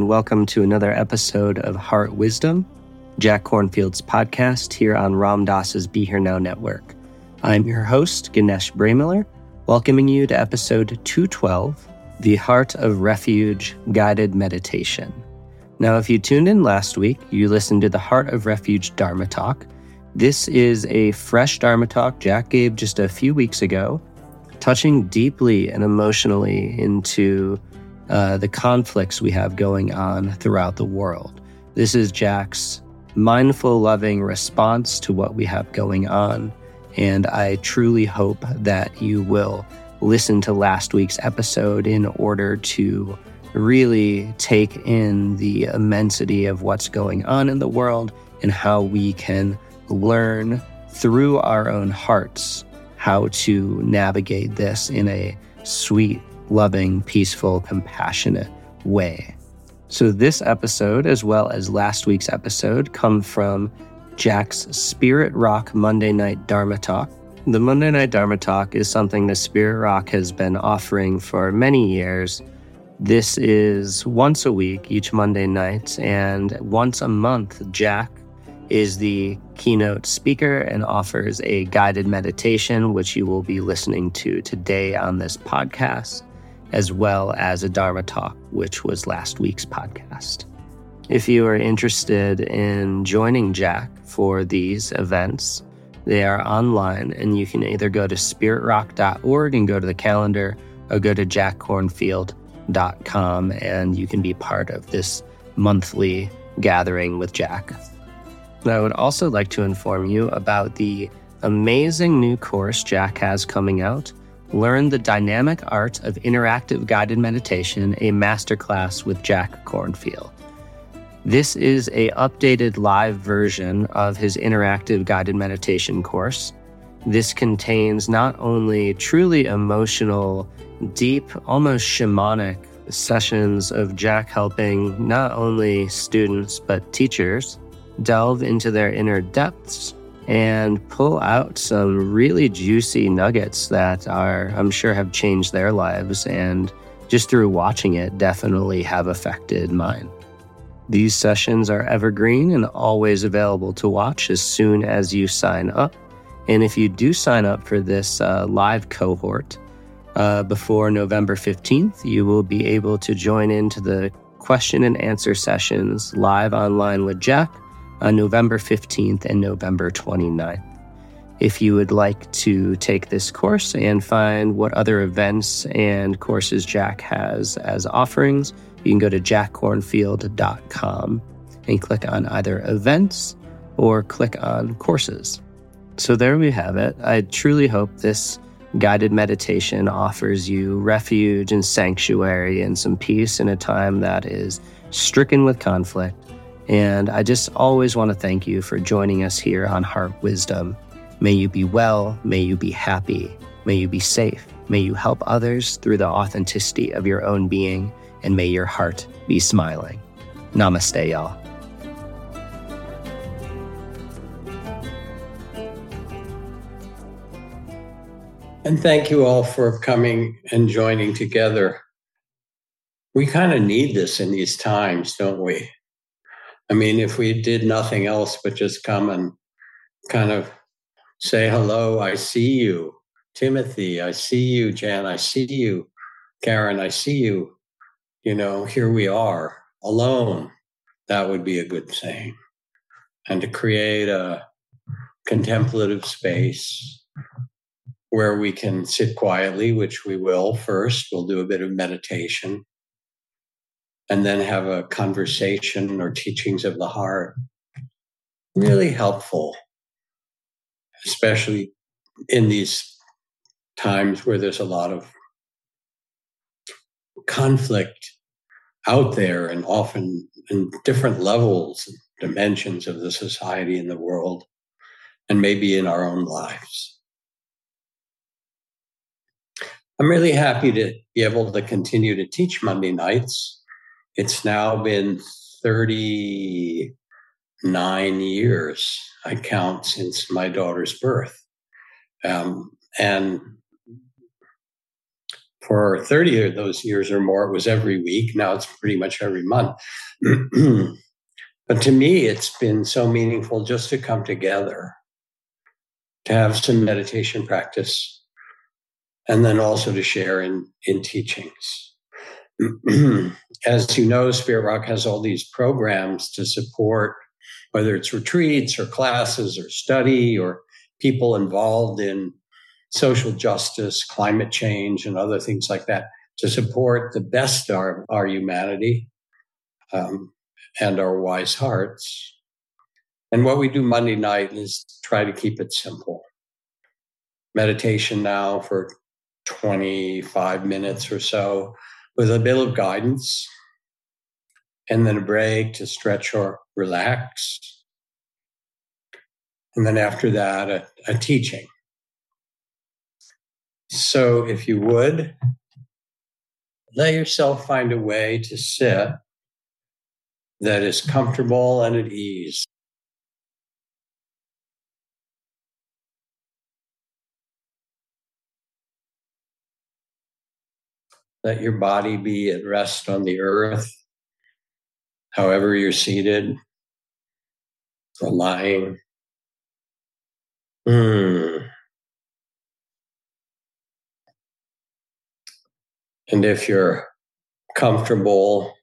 and welcome to another episode of Heart Wisdom, Jack Kornfield's podcast here on Ram Dass's Be Here Now Network. I'm your host, Ganesh Bremiller, welcoming you to episode 212, The Heart of Refuge Guided Meditation. Now, if you tuned in last week, you listened to the Heart of Refuge Dharma Talk. This is a fresh Dharma Talk Jack gave just a few weeks ago, touching deeply and emotionally into uh, the conflicts we have going on throughout the world. This is Jack's mindful, loving response to what we have going on. And I truly hope that you will listen to last week's episode in order to really take in the immensity of what's going on in the world and how we can learn through our own hearts how to navigate this in a sweet, loving, peaceful, compassionate way. So, this episode, as well as last week's episode, come from Jack's Spirit Rock Monday Night Dharma Talk. The Monday Night Dharma Talk is something that Spirit Rock has been offering for many years. This is once a week, each Monday night, and once a month, Jack is the keynote speaker and offers a guided meditation, which you will be listening to today on this podcast as well as a Dharma talk, which was last week's podcast. If you are interested in joining Jack for these events, they are online, and you can either go to spiritrock.org and go to the calendar or go to jackkornfield.com and you can be part of this monthly gathering with Jack. I would also like to inform you about the amazing new course Jack has coming out Learn the dynamic art of interactive guided meditation, a masterclass with Jack Kornfield. This is a updated live version of his interactive guided meditation course. This contains not only truly emotional, deep, almost shamanic sessions of Jack helping not only students but teachers delve into their inner depths and pull out some really juicy nuggets that are, I'm sure, have changed their lives and just through watching it, definitely have affected mine. These sessions are evergreen and always available to watch as soon as you sign up. And if you do sign up for this uh, live cohort uh, before November 15th, you will be able to join into the question and answer sessions live online with Jack on November 15th and November 29th. If you would like to take this course and find what other events and courses Jack has as offerings, you can go to jackkornfield.com and click on either events or click on courses. So there we have it. I truly hope this guided meditation offers you refuge and sanctuary and some peace in a time that is stricken with conflict and I just always want to thank you for joining us here on Heart Wisdom. May you be well, may you be happy, may you be safe, may you help others through the authenticity of your own being, and may your heart be smiling. Namaste, y'all. And thank you all for coming and joining together. We kind of need this in these times, don't we? I mean, if we did nothing else but just come and kind of say hello, I see you, Timothy, I see you, Jan, I see you, Karen, I see you, you know, here we are alone, that would be a good thing. And to create a contemplative space where we can sit quietly, which we will first, we'll do a bit of meditation and then have a conversation or teachings of the heart. Really helpful, especially in these times where there's a lot of conflict out there and often in different levels and dimensions of the society and the world and maybe in our own lives i'm really happy to be able to continue to teach monday nights it's now been 39 years, I count, since my daughter's birth. Um, and for 30 of those years or more, it was every week. Now it's pretty much every month. but to me, it's been so meaningful just to come together, to have some meditation practice, and then also to share in, in teachings. As you know, Spirit Rock has all these programs to support, whether it's retreats or classes or study or people involved in social justice, climate change, and other things like that to support the best of our, our humanity um, and our wise hearts. And what we do Monday night is try to keep it simple. Meditation now for 25 minutes or so with a bit of guidance, and then a break to stretch or relax. And then after that, a, a teaching. So, if you would, let yourself find a way to sit that is comfortable and at ease. Let your body be at rest on the earth, however you're seated or lying. Mm. And if you're comfortable,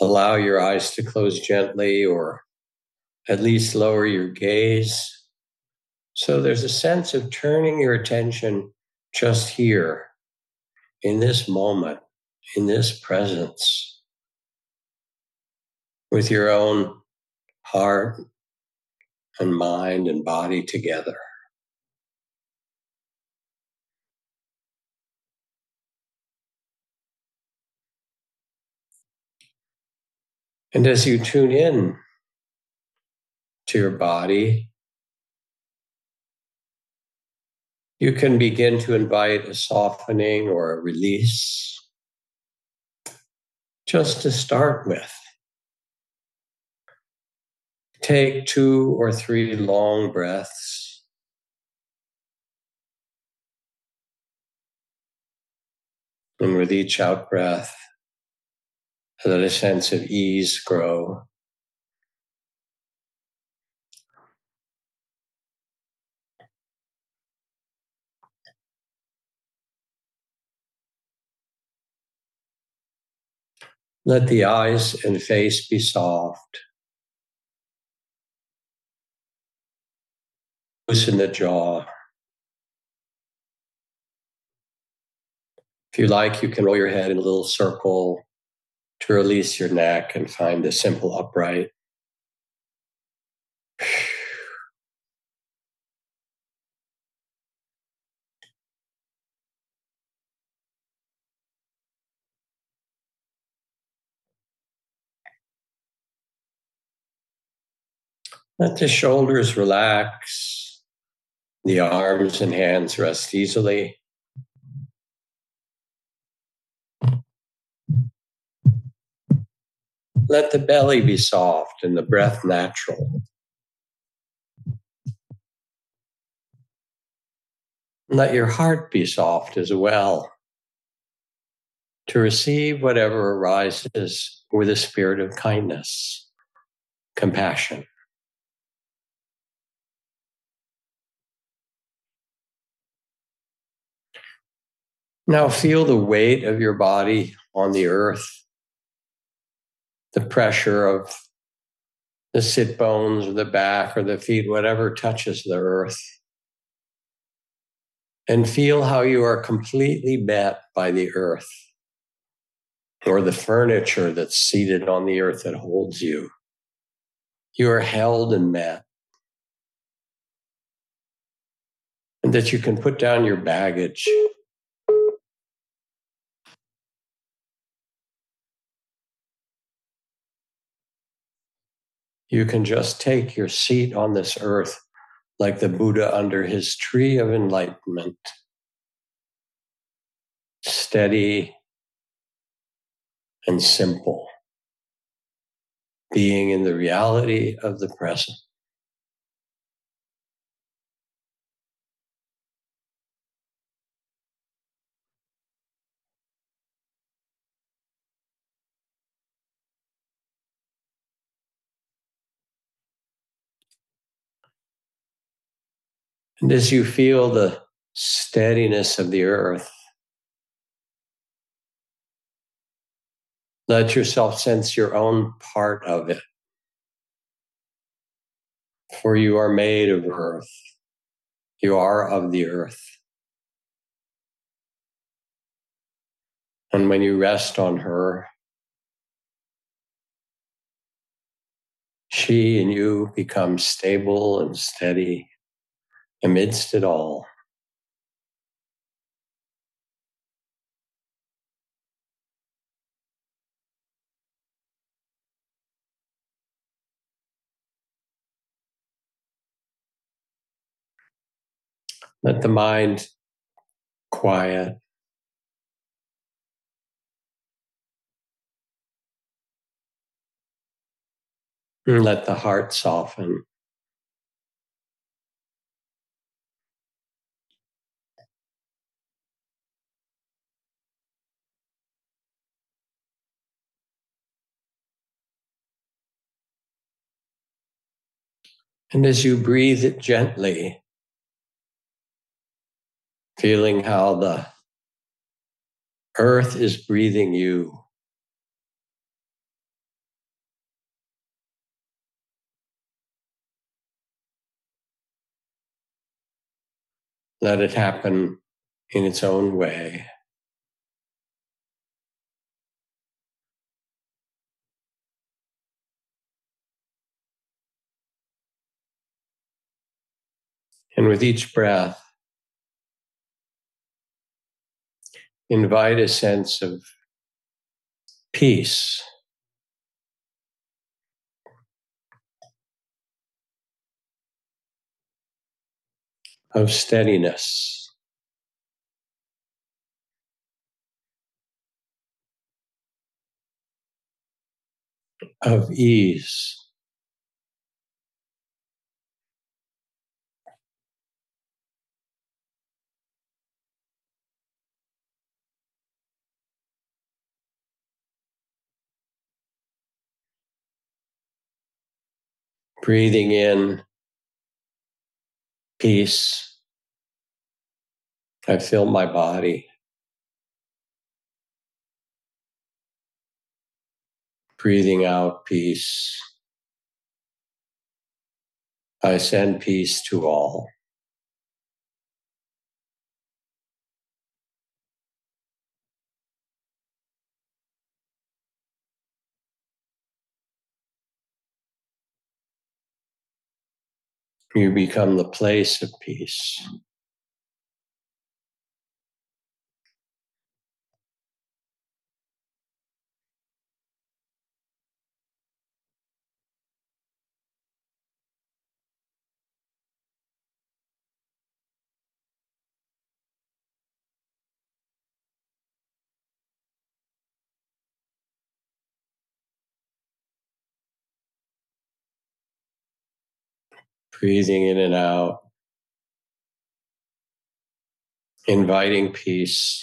allow your eyes to close gently or at least lower your gaze. So there's a sense of turning your attention just here in this moment, in this presence, with your own heart and mind and body together. And as you tune in to your body, you can begin to invite a softening or a release just to start with. Take two or three long breaths. And with each out breath, let a sense of ease grow. Let the eyes and face be soft. Loosen the jaw. If you like, you can roll your head in a little circle to release your neck and find a simple upright. Let the shoulders relax, the arms and hands rest easily. Let the belly be soft and the breath natural. Let your heart be soft as well to receive whatever arises with a spirit of kindness, compassion. Now feel the weight of your body on the earth the pressure of the sit bones or the back or the feet, whatever touches the earth. And feel how you are completely met by the earth or the furniture that's seated on the earth that holds you. You are held and met. And that you can put down your baggage You can just take your seat on this earth like the Buddha under his tree of enlightenment. Steady and simple, being in the reality of the present. And as you feel the steadiness of the earth, let yourself sense your own part of it. For you are made of earth. You are of the earth. And when you rest on her, she and you become stable and steady amidst it all. Let the mind quiet. Hmm. Let the heart soften. And as you breathe it gently, feeling how the earth is breathing you. Let it happen in its own way. And with each breath, invite a sense of peace. Of steadiness. Of ease. Breathing in peace. I feel my body. Breathing out peace. I send peace to all. You become the place of peace. Breathing in and out, inviting peace.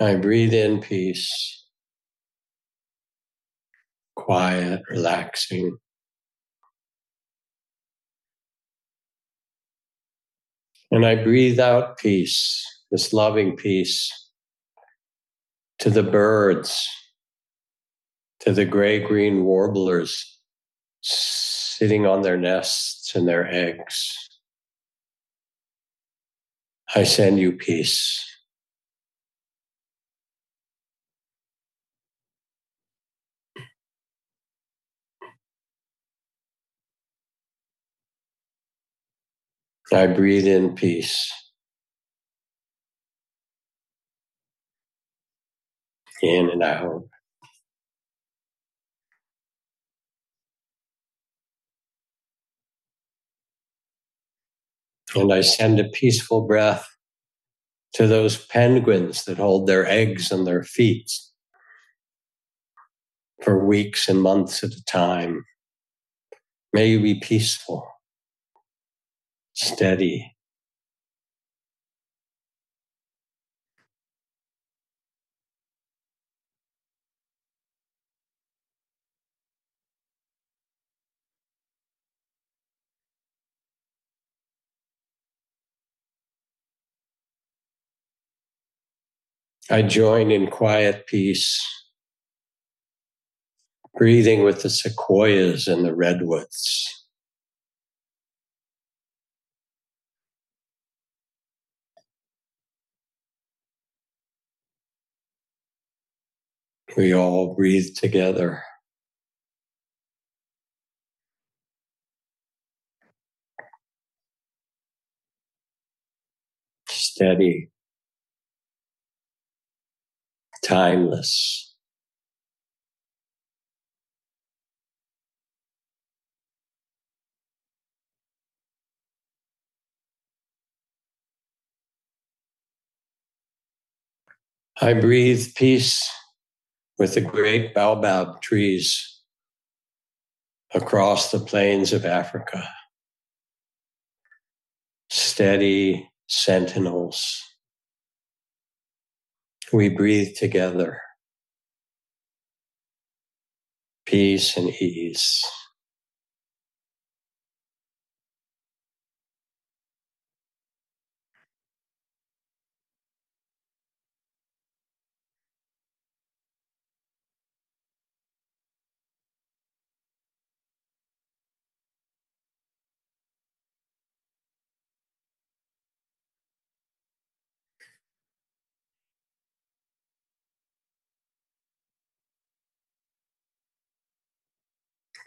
I breathe in peace, quiet, relaxing. And I breathe out peace, this loving peace to the birds, to the gray green warblers sitting on their nests and their eggs. I send you peace. I breathe in peace. In and out. And I send a peaceful breath to those penguins that hold their eggs on their feet for weeks and months at a time. May you be peaceful, steady, I join in quiet peace, breathing with the sequoias and the redwoods. We all breathe together. Steady, timeless. I breathe peace with the great baobab trees across the plains of Africa. Steady sentinels. We breathe together. Peace and ease.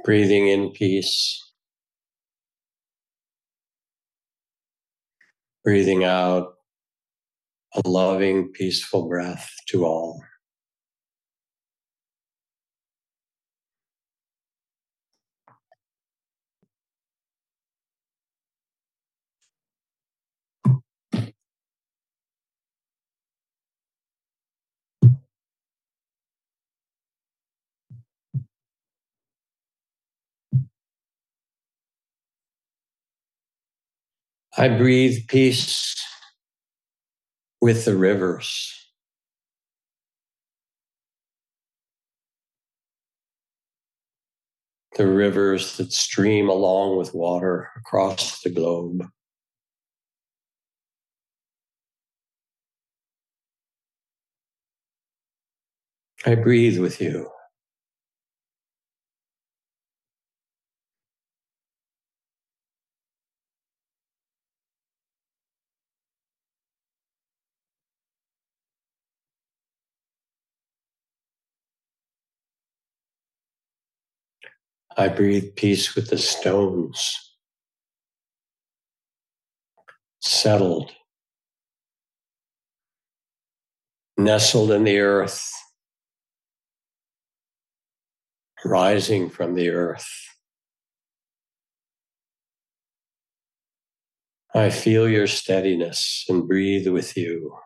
Breathing in peace, breathing out a loving, peaceful breath to all. I breathe peace with the rivers. The rivers that stream along with water across the globe. I breathe with you. I breathe peace with the stones, settled, nestled in the earth, rising from the earth. I feel your steadiness and breathe with you.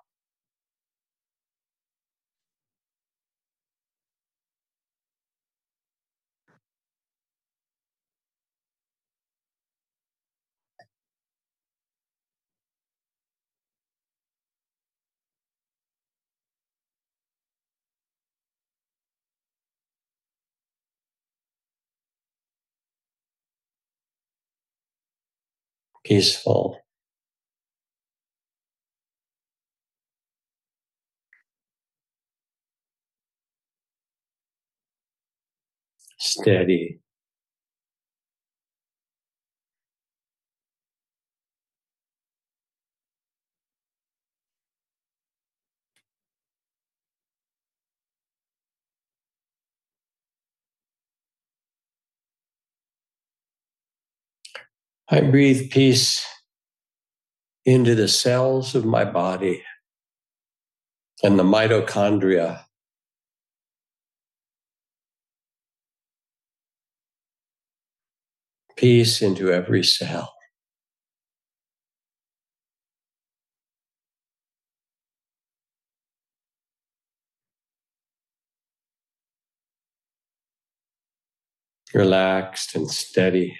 Peaceful. Steady. I breathe peace into the cells of my body and the mitochondria. Peace into every cell. Relaxed and steady.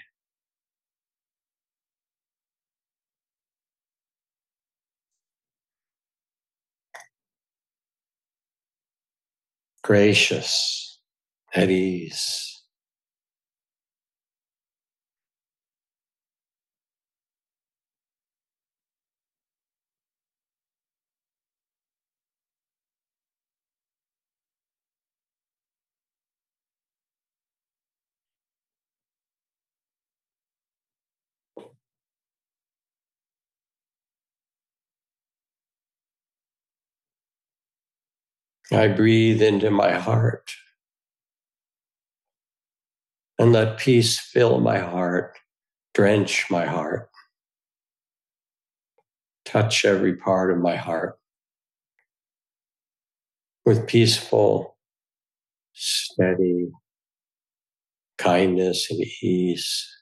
Gracious, at ease. I breathe into my heart and let peace fill my heart, drench my heart, touch every part of my heart with peaceful, steady kindness and ease.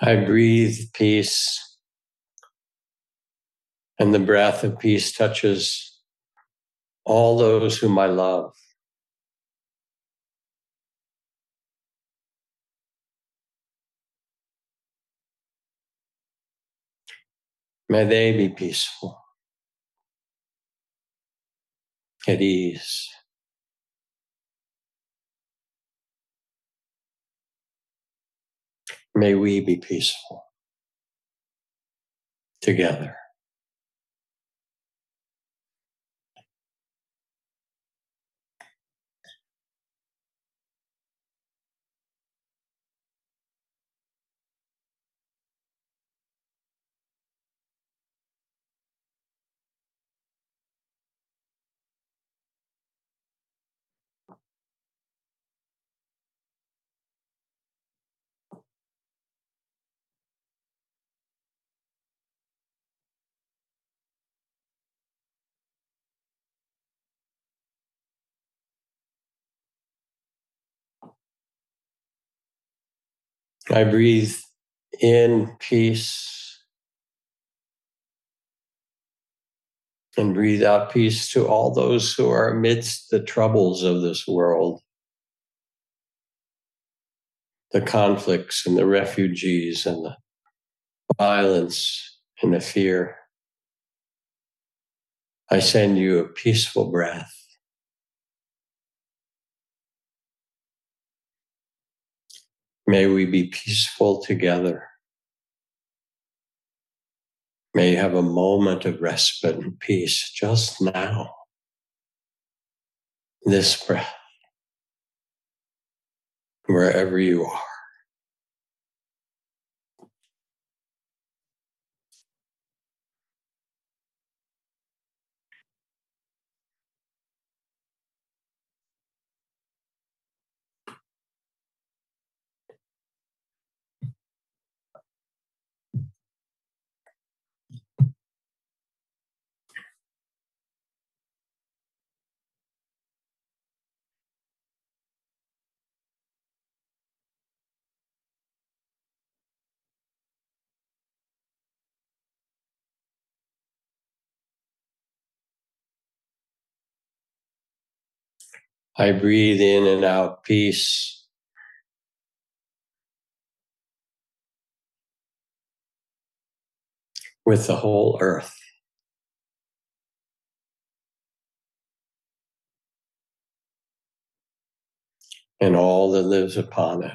I breathe peace, and the breath of peace touches all those whom I love. May they be peaceful, at ease. May we be peaceful together. I breathe in peace and breathe out peace to all those who are amidst the troubles of this world, the conflicts and the refugees and the violence and the fear. I send you a peaceful breath. May we be peaceful together. May you have a moment of respite and peace just now. This breath, wherever you are. I breathe in and out peace. With the whole earth. And all that lives upon it.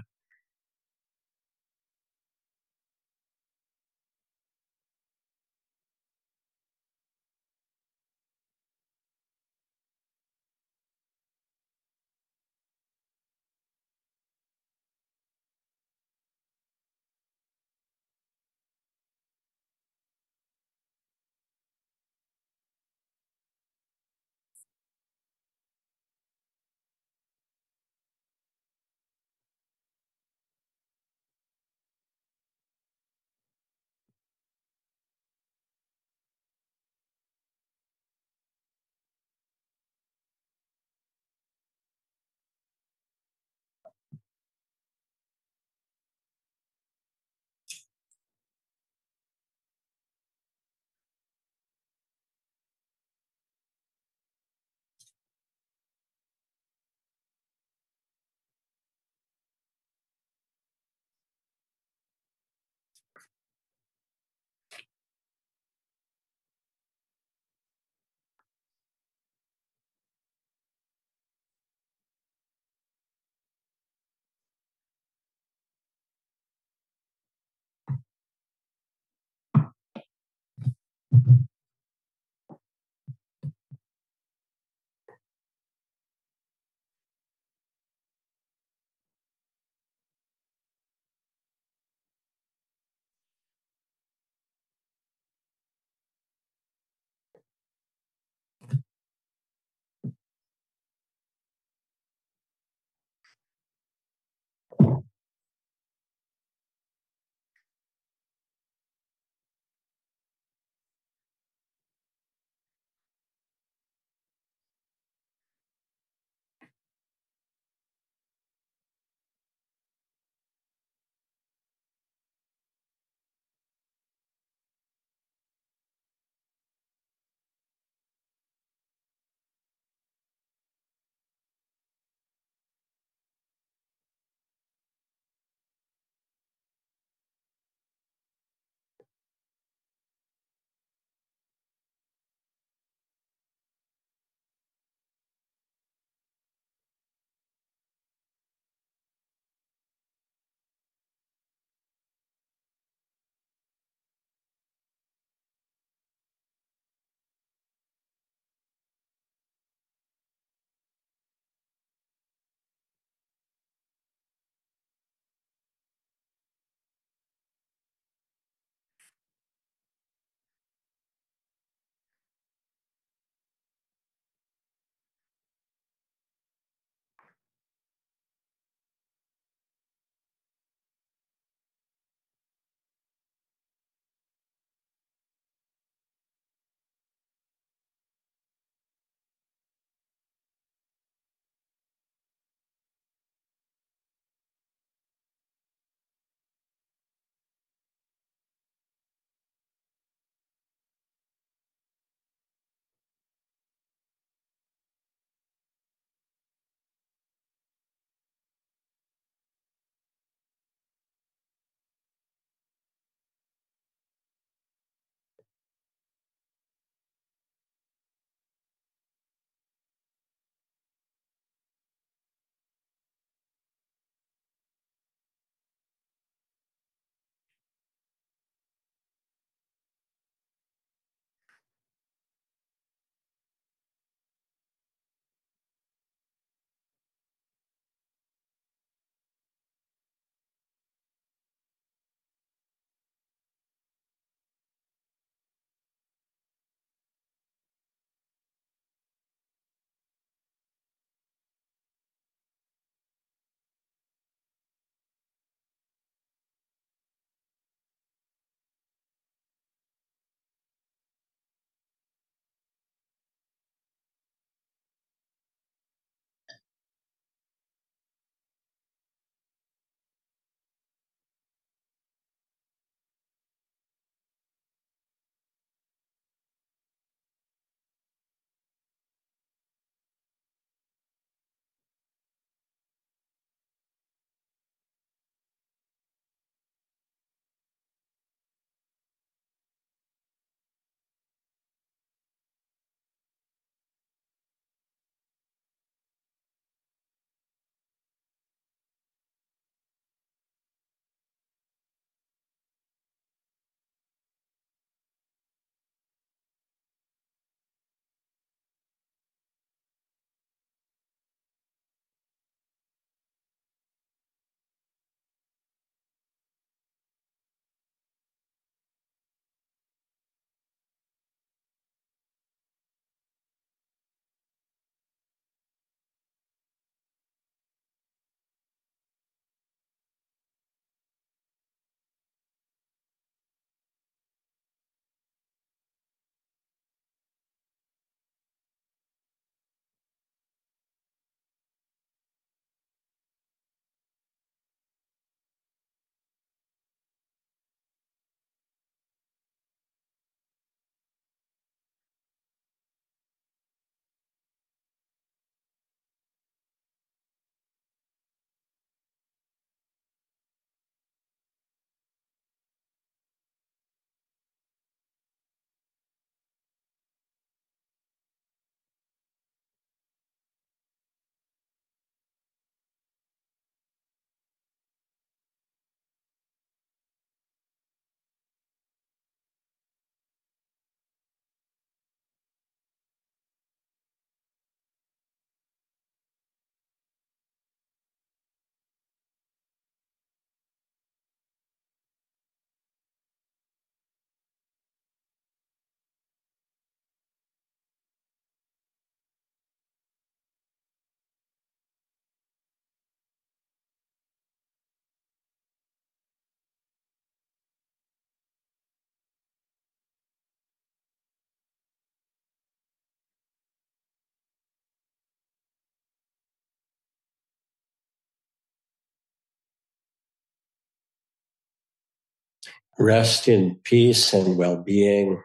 Rest in peace and well being,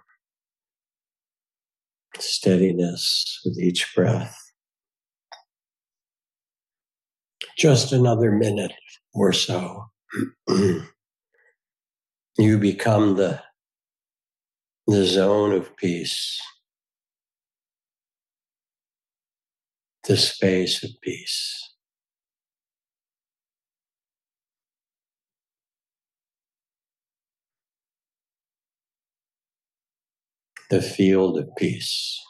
steadiness with each breath. Just another minute or so. you become the, the zone of peace, the space of peace. The field of peace.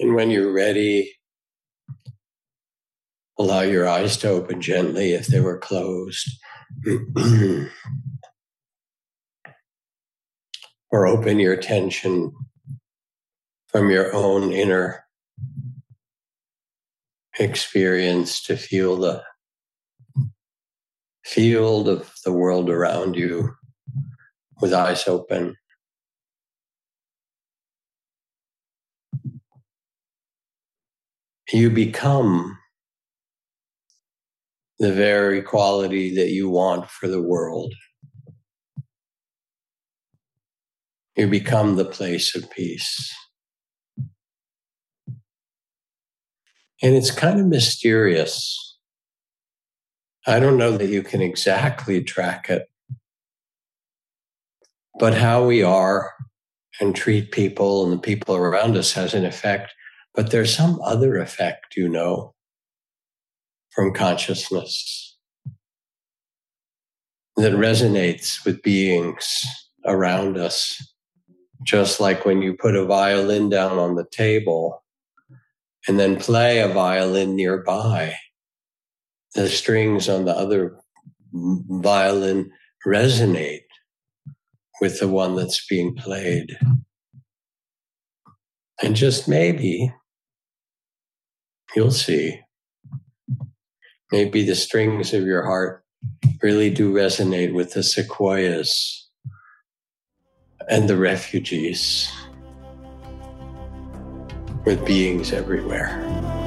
And when you're ready, allow your eyes to open gently if they were closed. or open your attention from your own inner experience to feel the field of the world around you with eyes open. You become the very quality that you want for the world. You become the place of peace. And it's kind of mysterious. I don't know that you can exactly track it, but how we are and treat people and the people around us has an effect but there's some other effect, you know, from consciousness that resonates with beings around us. Just like when you put a violin down on the table and then play a violin nearby, the strings on the other violin resonate with the one that's being played. And just maybe You'll see. Maybe the strings of your heart really do resonate with the sequoias and the refugees, with beings everywhere.